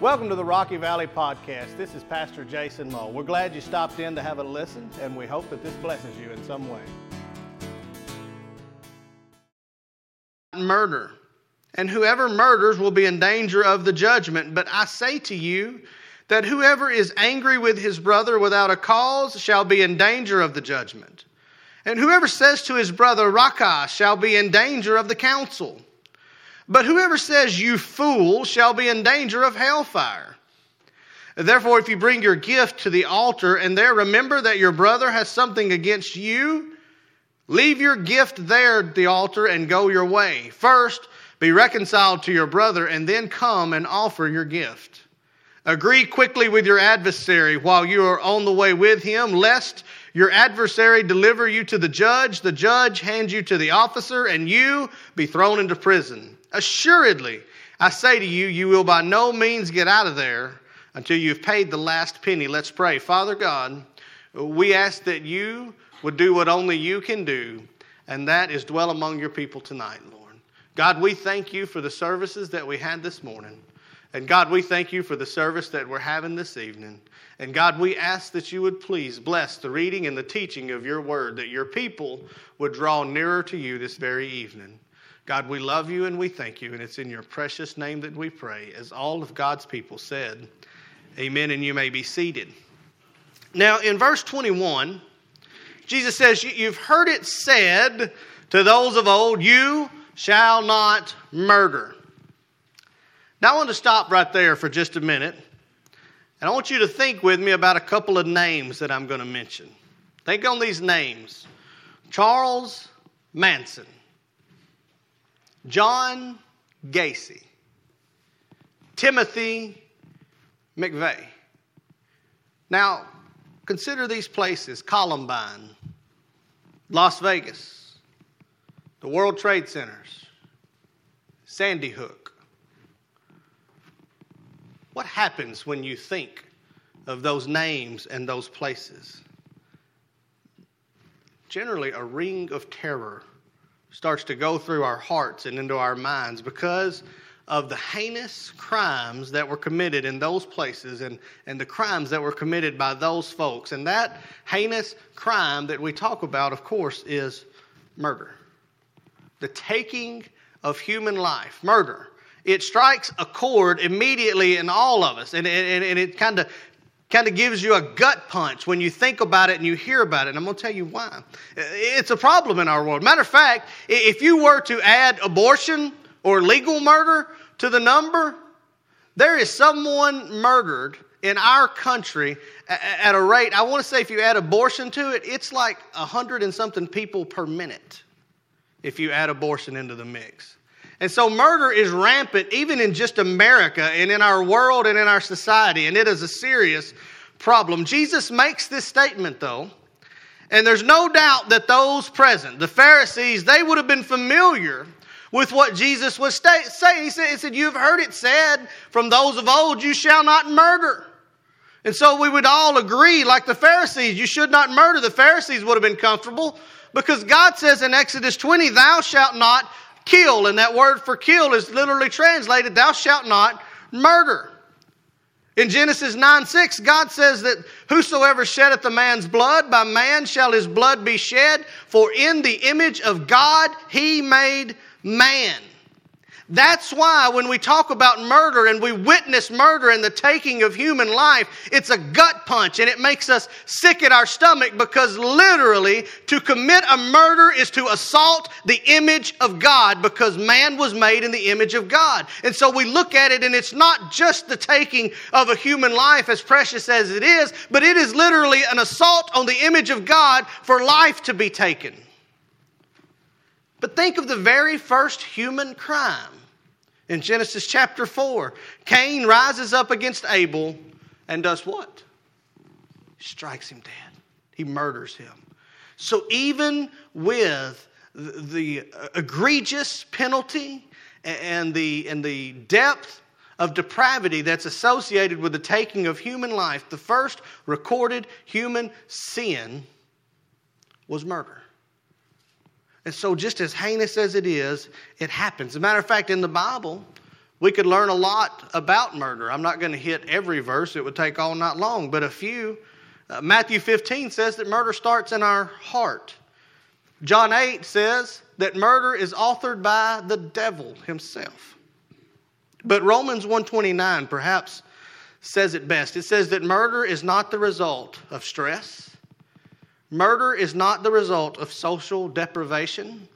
Welcome to the Rocky Valley Podcast. This is Pastor Jason Moe. We're glad you stopped in to have a listen, and we hope that this blesses you in some way. Murder. And whoever murders will be in danger of the judgment. But I say to you that whoever is angry with his brother without a cause shall be in danger of the judgment. And whoever says to his brother, Raca, shall be in danger of the council. But whoever says, You fool, shall be in danger of hellfire. Therefore, if you bring your gift to the altar and there remember that your brother has something against you, leave your gift there at the altar and go your way. First, be reconciled to your brother and then come and offer your gift. Agree quickly with your adversary while you are on the way with him, lest your adversary deliver you to the judge, the judge hand you to the officer, and you be thrown into prison. Assuredly, I say to you, you will by no means get out of there until you've paid the last penny. Let's pray. Father God, we ask that you would do what only you can do, and that is dwell among your people tonight, Lord. God, we thank you for the services that we had this morning. And God, we thank you for the service that we're having this evening. And God, we ask that you would please bless the reading and the teaching of your word, that your people would draw nearer to you this very evening. God, we love you and we thank you, and it's in your precious name that we pray, as all of God's people said. Amen, and you may be seated. Now, in verse 21, Jesus says, You've heard it said to those of old, You shall not murder. Now, I want to stop right there for just a minute, and I want you to think with me about a couple of names that I'm going to mention. Think on these names Charles Manson. John Gacy, Timothy McVeigh. Now, consider these places Columbine, Las Vegas, the World Trade Centers, Sandy Hook. What happens when you think of those names and those places? Generally, a ring of terror starts to go through our hearts and into our minds because of the heinous crimes that were committed in those places and, and the crimes that were committed by those folks. And that heinous crime that we talk about, of course, is murder. The taking of human life, murder. It strikes a chord immediately in all of us, and, and, and it kind of kind of gives you a gut punch when you think about it and you hear about it. And I'm going to tell you why. It's a problem in our world. Matter of fact, if you were to add abortion or legal murder to the number, there is someone murdered in our country at a rate, I want to say if you add abortion to it, it's like a hundred and something people per minute if you add abortion into the mix. And so murder is rampant even in just America and in our world and in our society, and it is a serious problem. Jesus makes this statement, though, and there's no doubt that those present, the Pharisees, they would have been familiar with what Jesus was saying. He said, he said, You've heard it said from those of old, you shall not murder. And so we would all agree, like the Pharisees, you should not murder. The Pharisees would have been comfortable because God says in Exodus 20, Thou shalt not kill. And that word for kill is literally translated, thou shalt not murder. In Genesis 9 6, God says that whosoever sheddeth a man's blood, by man shall his blood be shed, for in the image of God he made man. That's why when we talk about murder and we witness murder and the taking of human life, it's a gut punch and it makes us sick at our stomach because literally to commit a murder is to assault the image of God because man was made in the image of God. And so we look at it and it's not just the taking of a human life as precious as it is, but it is literally an assault on the image of God for life to be taken. But think of the very first human crime in Genesis chapter 4. Cain rises up against Abel and does what? Strikes him dead. He murders him. So even with the egregious penalty and the, and the depth of depravity that's associated with the taking of human life, the first recorded human sin was murder. And so, just as heinous as it is, it happens. As a matter of fact, in the Bible, We could learn a lot about murder. I'm not going to hit every verse, it would take all night long, but a few. Uh, Matthew 15 says that murder starts in our heart. John 8 says that murder is authored by the devil himself. But Romans 129 perhaps says it best. It says that murder is not the result of stress. Murder is not the result of social deprivation.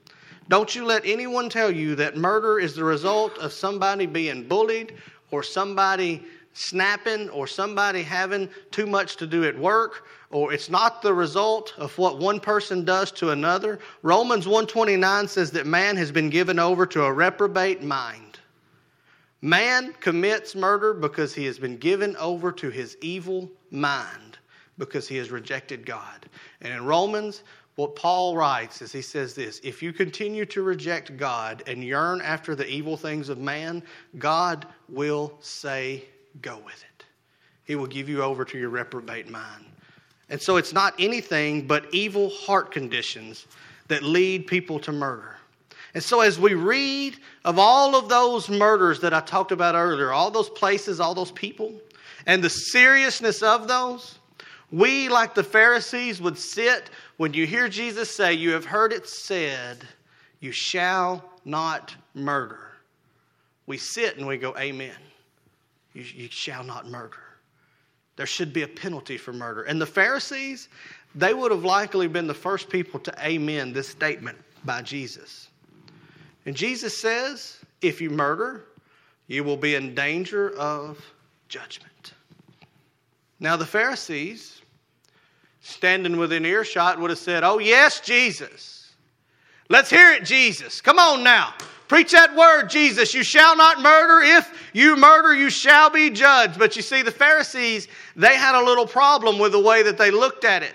Don't you let anyone tell you that murder is the result of somebody being bullied or somebody snapping or somebody having too much to do at work or it's not the result of what one person does to another. Romans 129 says that man has been given over to a reprobate mind. Man commits murder because he has been given over to his evil mind because he has rejected God. And in Romans what Paul writes is he says this if you continue to reject God and yearn after the evil things of man, God will say, Go with it. He will give you over to your reprobate mind. And so it's not anything but evil heart conditions that lead people to murder. And so as we read of all of those murders that I talked about earlier, all those places, all those people, and the seriousness of those, we, like the Pharisees, would sit when you hear Jesus say, You have heard it said, you shall not murder. We sit and we go, Amen. You, you shall not murder. There should be a penalty for murder. And the Pharisees, they would have likely been the first people to amen this statement by Jesus. And Jesus says, If you murder, you will be in danger of judgment. Now, the Pharisees, standing within earshot would have said, Oh, yes, Jesus. Let's hear it, Jesus. Come on now. Preach that word, Jesus. You shall not murder. If you murder, you shall be judged. But you see, the Pharisees, they had a little problem with the way that they looked at it.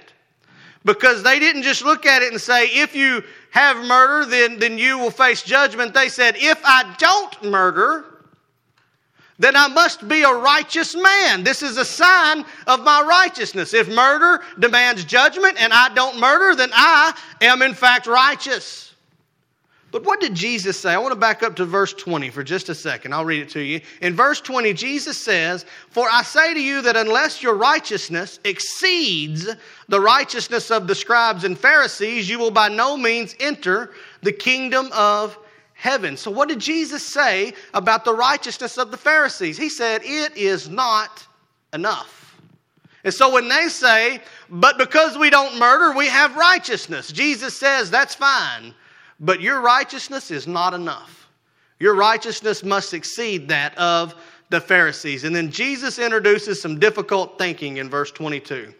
Because they didn't just look at it and say, if you have murder, then, then you will face judgment. They said, if I don't murder, then I must be a righteous man. This is a sign of my righteousness. If murder demands judgment and I don't murder, then I am in fact righteous. But what did Jesus say? I want to back up to verse 20 for just a second. I'll read it to you. In verse 20, Jesus says, For I say to you that unless your righteousness exceeds the righteousness of the scribes and Pharisees, you will by no means enter the kingdom of heaven. So, what did Jesus say about the righteousness of the Pharisees? He said, It is not enough. And so, when they say, But because we don't murder, we have righteousness, Jesus says, That's fine. But your righteousness is not enough. Your righteousness must exceed that of the Pharisees. And then Jesus introduces some difficult thinking in verse 22.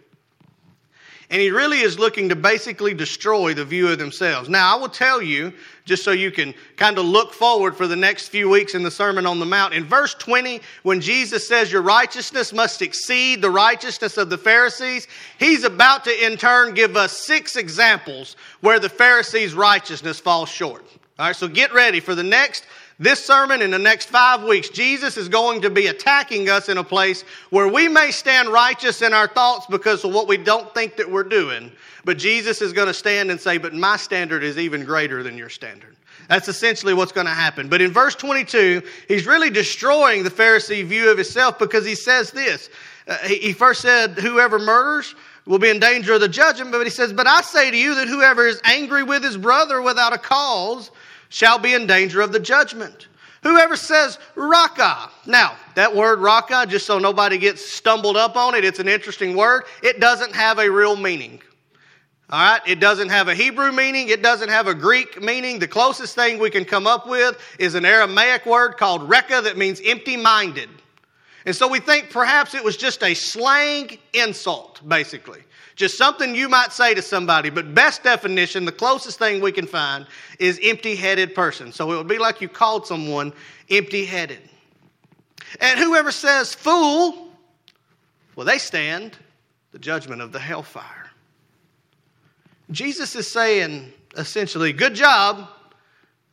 And he really is looking to basically destroy the view of themselves. Now, I will tell you, just so you can kind of look forward for the next few weeks in the Sermon on the Mount, in verse 20, when Jesus says your righteousness must exceed the righteousness of the Pharisees, he's about to in turn give us six examples where the Pharisees' righteousness falls short. All right, so get ready for the next this sermon in the next five weeks, Jesus is going to be attacking us in a place where we may stand righteous in our thoughts because of what we don't think that we're doing. But Jesus is going to stand and say, But my standard is even greater than your standard. That's essentially what's going to happen. But in verse 22, he's really destroying the Pharisee view of himself because he says this. Uh, he, he first said, Whoever murders will be in danger of the judgment, but he says, But I say to you that whoever is angry with his brother without a cause, shall be in danger of the judgment. Whoever says raka. Now, that word raka, just so nobody gets stumbled up on it, it's an interesting word. It doesn't have a real meaning. All right? It doesn't have a Hebrew meaning. It doesn't have a Greek meaning. The closest thing we can come up with is an Aramaic word called reka that means empty minded. And so we think perhaps it was just a slang insult, basically. Just something you might say to somebody, but best definition, the closest thing we can find is empty headed person. So it would be like you called someone empty headed. And whoever says fool, well, they stand the judgment of the hellfire. Jesus is saying essentially, good job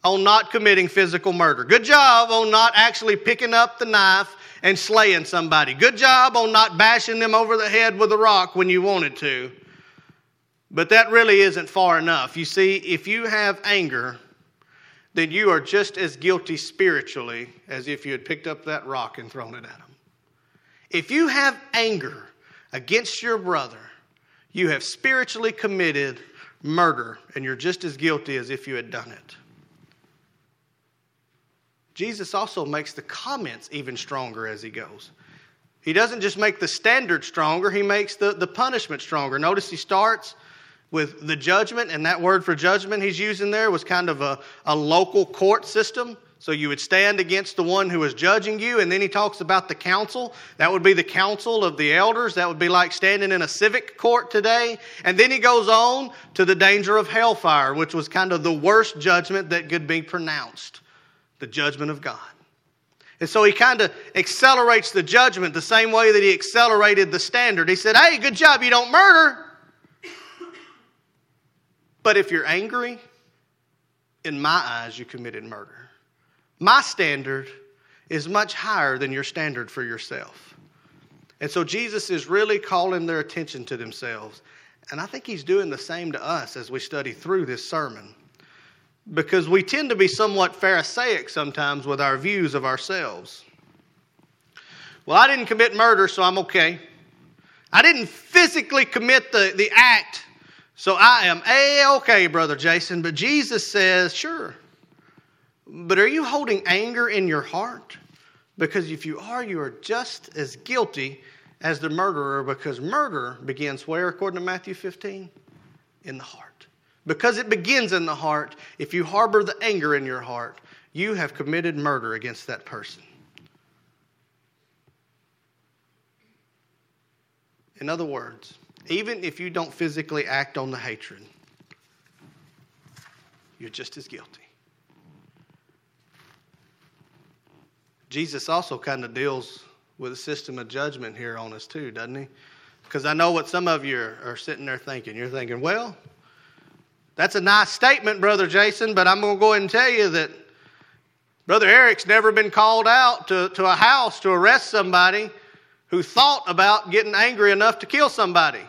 on not committing physical murder. Good job on not actually picking up the knife and slaying somebody. Good job on not bashing them over the head with a rock when you wanted to. But that really isn't far enough. You see, if you have anger, then you are just as guilty spiritually as if you had picked up that rock and thrown it at him. If you have anger against your brother, you have spiritually committed murder, and you're just as guilty as if you had done it. Jesus also makes the comments even stronger as he goes. He doesn't just make the standard stronger, he makes the, the punishment stronger. Notice he starts with the judgment, and that word for judgment he's using there was kind of a, a local court system. So you would stand against the one who is judging you, and then he talks about the council. That would be the council of the elders. That would be like standing in a civic court today. And then he goes on to the danger of hellfire, which was kind of the worst judgment that could be pronounced the judgment of God. And so he kind of accelerates the judgment the same way that he accelerated the standard. He said, Hey, good job, you don't murder. But if you're angry, in my eyes, you committed murder. My standard is much higher than your standard for yourself. And so Jesus is really calling their attention to themselves. And I think he's doing the same to us as we study through this sermon. Because we tend to be somewhat Pharisaic sometimes with our views of ourselves. Well, I didn't commit murder, so I'm okay. I didn't physically commit the, the act, so I am a okay, Brother Jason, but Jesus says, sure. But are you holding anger in your heart? Because if you are, you are just as guilty as the murderer, because murder begins where, according to Matthew 15? In the heart. Because it begins in the heart, if you harbor the anger in your heart, you have committed murder against that person. In other words, even if you don't physically act on the hatred, you're just as guilty. Jesus also kind of deals with a system of judgment here on us, too, doesn't he? Because I know what some of you are, are sitting there thinking. You're thinking, well, that's a nice statement, Brother Jason, but I'm going to go ahead and tell you that Brother Eric's never been called out to, to a house to arrest somebody who thought about getting angry enough to kill somebody.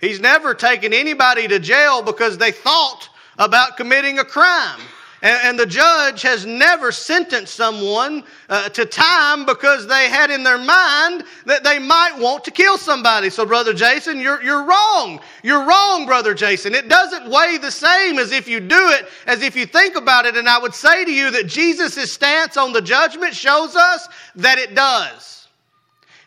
He's never taken anybody to jail because they thought about committing a crime. And, and the judge has never sentenced someone uh, to time because they had in their mind that they might want to kill somebody. So, Brother Jason, you're, you're wrong. You're wrong, Brother Jason. It doesn't weigh the same as if you do it, as if you think about it. And I would say to you that Jesus' stance on the judgment shows us that it does.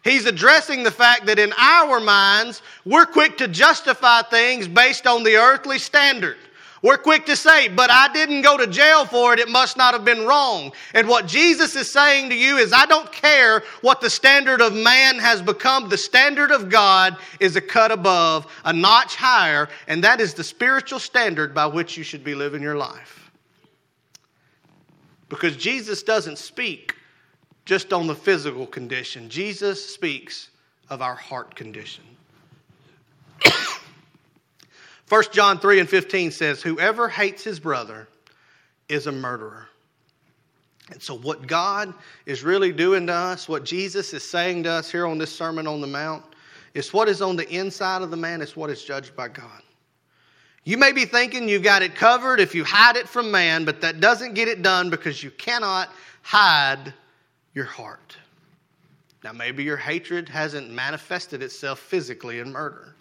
He's addressing the fact that in our minds, we're quick to justify things based on the earthly standard. We're quick to say, but I didn't go to jail for it. It must not have been wrong. And what Jesus is saying to you is, I don't care what the standard of man has become. The standard of God is a cut above, a notch higher, and that is the spiritual standard by which you should be living your life. Because Jesus doesn't speak just on the physical condition. Jesus speaks of our heart condition. 1 John 3 and 15 says, Whoever hates his brother is a murderer. And so, what God is really doing to us, what Jesus is saying to us here on this Sermon on the Mount, is what is on the inside of the man is what is judged by God. You may be thinking you've got it covered if you hide it from man, but that doesn't get it done because you cannot hide your heart. Now, maybe your hatred hasn't manifested itself physically in murder.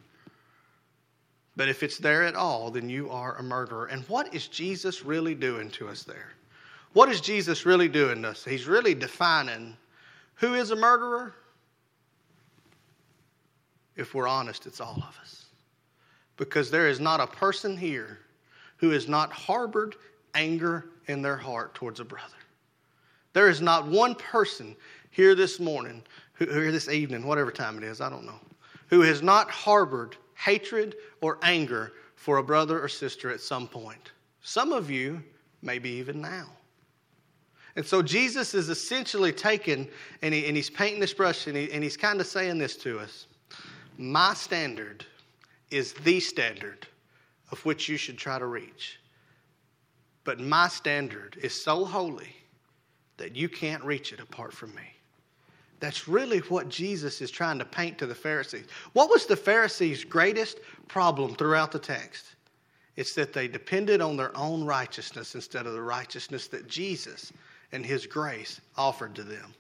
But if it's there at all, then you are a murderer. And what is Jesus really doing to us there? What is Jesus really doing to us? He's really defining who is a murderer. If we're honest, it's all of us. Because there is not a person here who has not harbored anger in their heart towards a brother. There is not one person here this morning, here this evening, whatever time it is, I don't know, who has not harbored hatred or anger for a brother or sister at some point. Some of you, maybe even now. And so Jesus is essentially taking, and, he, and he's painting this brush, and, he, and he's kind of saying this to us My standard is the standard of which you should try to reach. But my standard is so holy that you can't reach it apart from me. That's really what Jesus is trying to paint to the Pharisees. What was the Pharisees' greatest problem throughout the text? It's that they depended on their own righteousness instead of the righteousness that Jesus and his grace offered to them.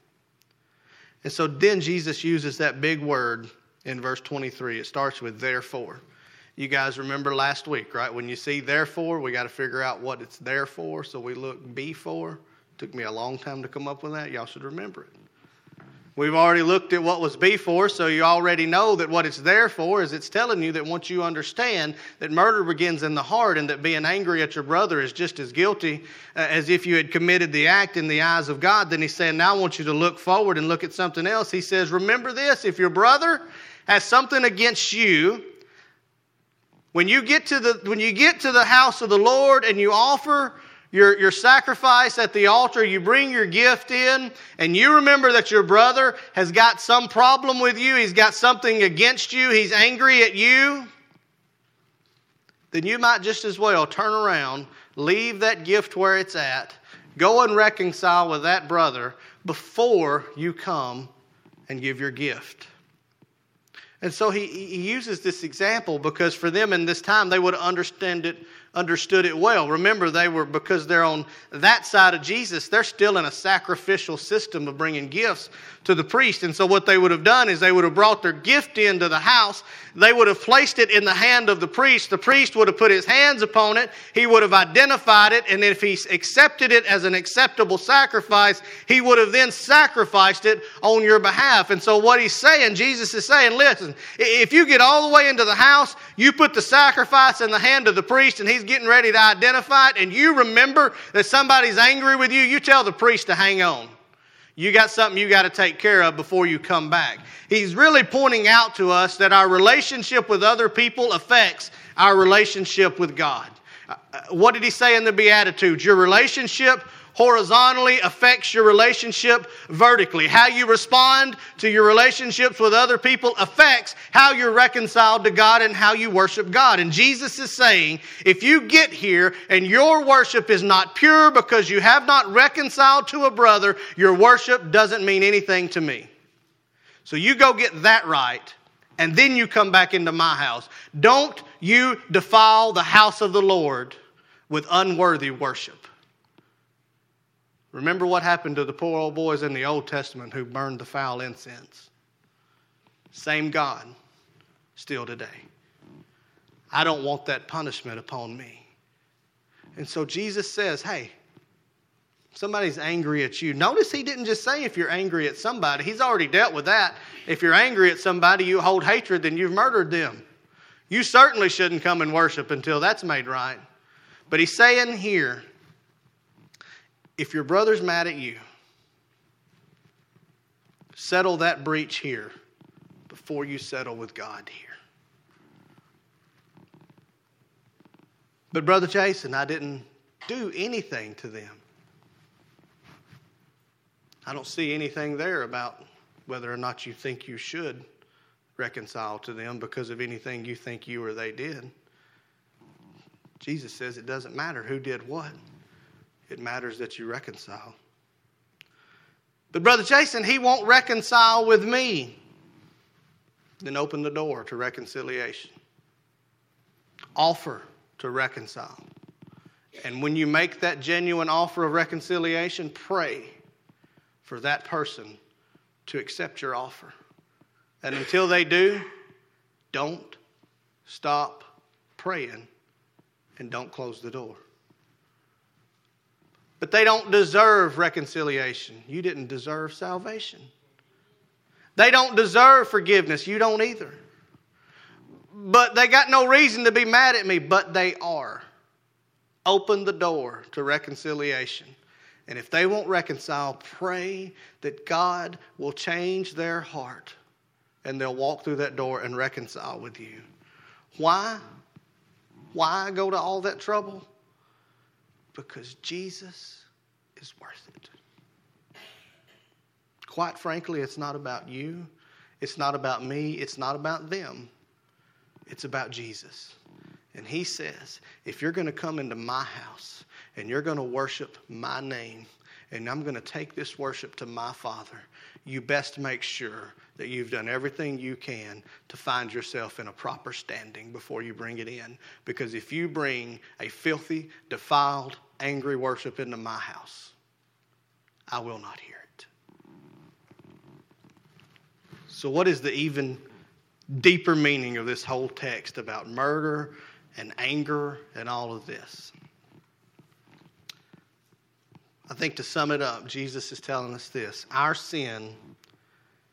And so then Jesus uses that big word in verse 23. It starts with therefore. You guys remember last week, right? When you see therefore, we got to figure out what it's there for. So we look before. Took me a long time to come up with that. Y'all should remember it. We've already looked at what was before, so you already know that what it's there for is it's telling you that once you understand that murder begins in the heart and that being angry at your brother is just as guilty uh, as if you had committed the act in the eyes of God, then he's saying, Now I want you to look forward and look at something else. He says, Remember this if your brother has something against you, when you get to the, when you get to the house of the Lord and you offer your, your sacrifice at the altar, you bring your gift in, and you remember that your brother has got some problem with you, he's got something against you, he's angry at you, then you might just as well turn around, leave that gift where it's at, go and reconcile with that brother before you come and give your gift. And so he, he uses this example because for them in this time, they would understand it understood it well. Remember, they were, because they're on that side of Jesus, they're still in a sacrificial system of bringing gifts to the priest. And so, what they would have done is they would have brought their gift into the house. They would have placed it in the hand of the priest. The priest would have put his hands upon it. He would have identified it. And if he accepted it as an acceptable sacrifice, he would have then sacrificed it on your behalf. And so, what he's saying, Jesus is saying, listen, if you get all the way into the house, you put the sacrifice in the hand of the priest, and he's getting ready to identify it, and you remember that somebody's angry with you, you tell the priest to hang on. You got something you got to take care of before you come back. He's really pointing out to us that our relationship with other people affects our relationship with God. Uh, what did he say in the Beatitudes? Your relationship horizontally affects your relationship vertically. How you respond to your relationships with other people affects how you're reconciled to God and how you worship God. And Jesus is saying, if you get here and your worship is not pure because you have not reconciled to a brother, your worship doesn't mean anything to me. So you go get that right and then you come back into my house. Don't you defile the house of the Lord with unworthy worship. Remember what happened to the poor old boys in the Old Testament who burned the foul incense? Same God, still today. I don't want that punishment upon me. And so Jesus says, hey, somebody's angry at you. Notice he didn't just say if you're angry at somebody, he's already dealt with that. If you're angry at somebody, you hold hatred, then you've murdered them. You certainly shouldn't come and worship until that's made right. But he's saying here, if your brother's mad at you, settle that breach here before you settle with God here. But, Brother Jason, I didn't do anything to them. I don't see anything there about whether or not you think you should reconcile to them because of anything you think you or they did. Jesus says it doesn't matter who did what. It matters that you reconcile. But, Brother Jason, he won't reconcile with me. Then open the door to reconciliation. Offer to reconcile. And when you make that genuine offer of reconciliation, pray for that person to accept your offer. And until they do, don't stop praying and don't close the door. But they don't deserve reconciliation. You didn't deserve salvation. They don't deserve forgiveness. You don't either. But they got no reason to be mad at me, but they are. Open the door to reconciliation. And if they won't reconcile, pray that God will change their heart and they'll walk through that door and reconcile with you. Why? Why go to all that trouble? Because Jesus is worth it. Quite frankly, it's not about you, it's not about me, it's not about them. It's about Jesus. And he says, if you're going to come into my house and you're going to worship my name and I'm going to take this worship to my Father, you best make sure that you've done everything you can to find yourself in a proper standing before you bring it in. Because if you bring a filthy, defiled, angry worship into my house, I will not hear it. So, what is the even deeper meaning of this whole text about murder and anger and all of this? I think to sum it up, Jesus is telling us this our sin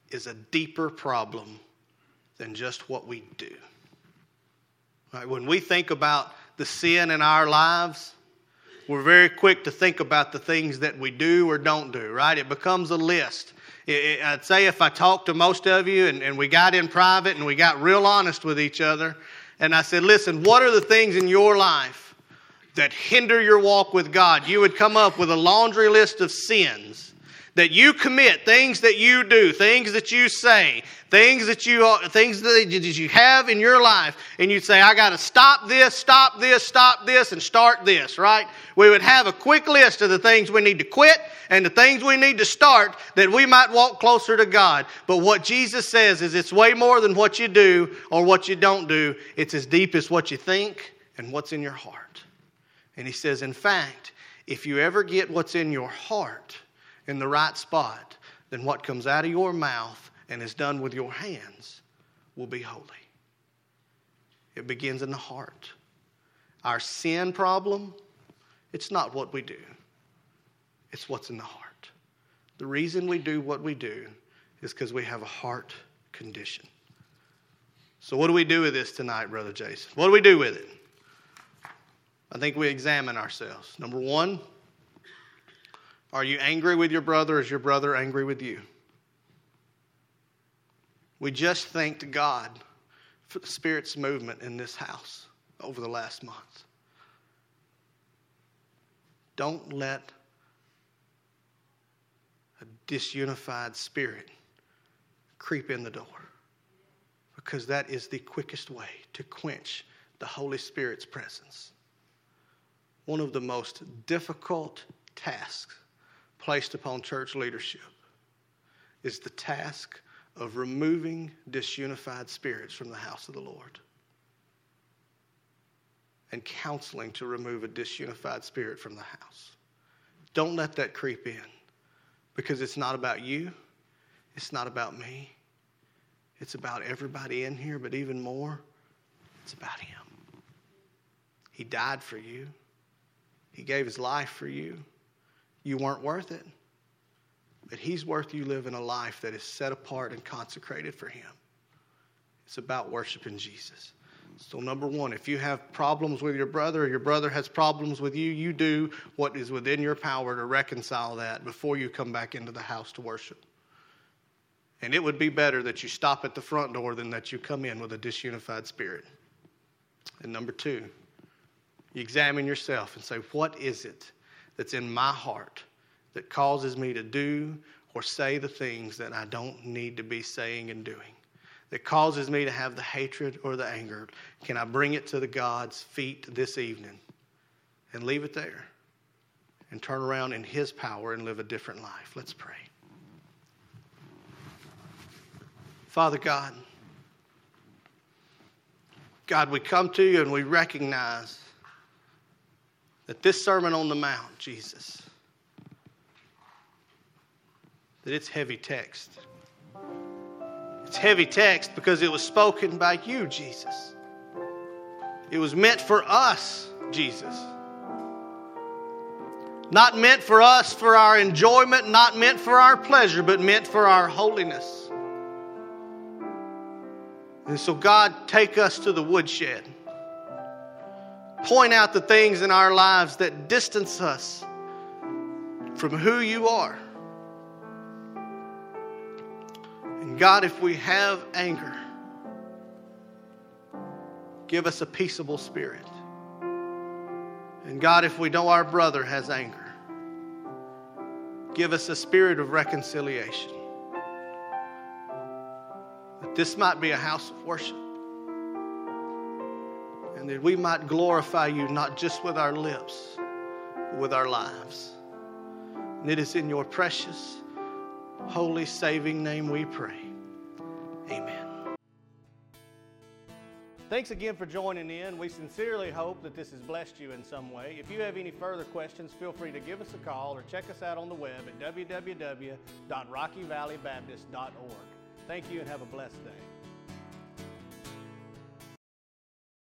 is a deeper problem than just what we do. Right? When we think about the sin in our lives, we're very quick to think about the things that we do or don't do, right? It becomes a list. I'd say if I talked to most of you and, and we got in private and we got real honest with each other, and I said, listen, what are the things in your life that hinder your walk with God? You would come up with a laundry list of sins that you commit, things that you do, things that you say, things that you things that you have in your life, and you'd say, "I got to stop this, stop this, stop this, and start this." Right? We would have a quick list of the things we need to quit and the things we need to start that we might walk closer to God. But what Jesus says is, it's way more than what you do or what you don't do. It's as deep as what you think and what's in your heart. And He says, in fact, if you ever get what's in your heart in the right spot, then what comes out of your mouth and is done with your hands will be holy. It begins in the heart. Our sin problem, it's not what we do, it's what's in the heart. The reason we do what we do is because we have a heart condition. So, what do we do with this tonight, Brother Jason? What do we do with it? I think we examine ourselves. Number one, are you angry with your brother? Is your brother angry with you? We just thanked God for the Spirit's movement in this house over the last month. Don't let a disunified spirit creep in the door because that is the quickest way to quench the Holy Spirit's presence. One of the most difficult tasks placed upon church leadership is the task of removing disunified spirits from the house of the Lord and counseling to remove a disunified spirit from the house. Don't let that creep in because it's not about you, it's not about me, it's about everybody in here, but even more, it's about Him. He died for you, He gave His life for you you weren't worth it. But He's worth you living a life that is set apart and consecrated for Him. It's about worshiping Jesus. So, number one, if you have problems with your brother or your brother has problems with you, you do what is within your power to reconcile that before you come back into the house to worship. And it would be better that you stop at the front door than that you come in with a disunified spirit. And number two, you examine yourself and say, what is it that's in my heart that causes me to do or say the things that I don't need to be saying and doing, that causes me to have the hatred or the anger. Can I bring it to the God's feet this evening and leave it there and turn around in His power and live a different life? Let's pray. Father God, God, we come to you and we recognize that this Sermon on the Mount, Jesus, that it's heavy text. It's heavy text because it was spoken by you, Jesus. It was meant for us, Jesus. Not meant for us for our enjoyment, not meant for our pleasure, but meant for our holiness. And so, God, take us to the woodshed point out the things in our lives that distance us from who you are. And God, if we have anger, give us a peaceable spirit. And God, if we know our brother has anger, give us a spirit of reconciliation. That this might be a house of worship and that we might glorify you not just with our lips, but with our lives. And it is in your precious, holy, saving name we pray. Amen. Thanks again for joining in. We sincerely hope that this has blessed you in some way. If you have any further questions, feel free to give us a call or check us out on the web at www.rockyvalleybaptist.org. Thank you and have a blessed day.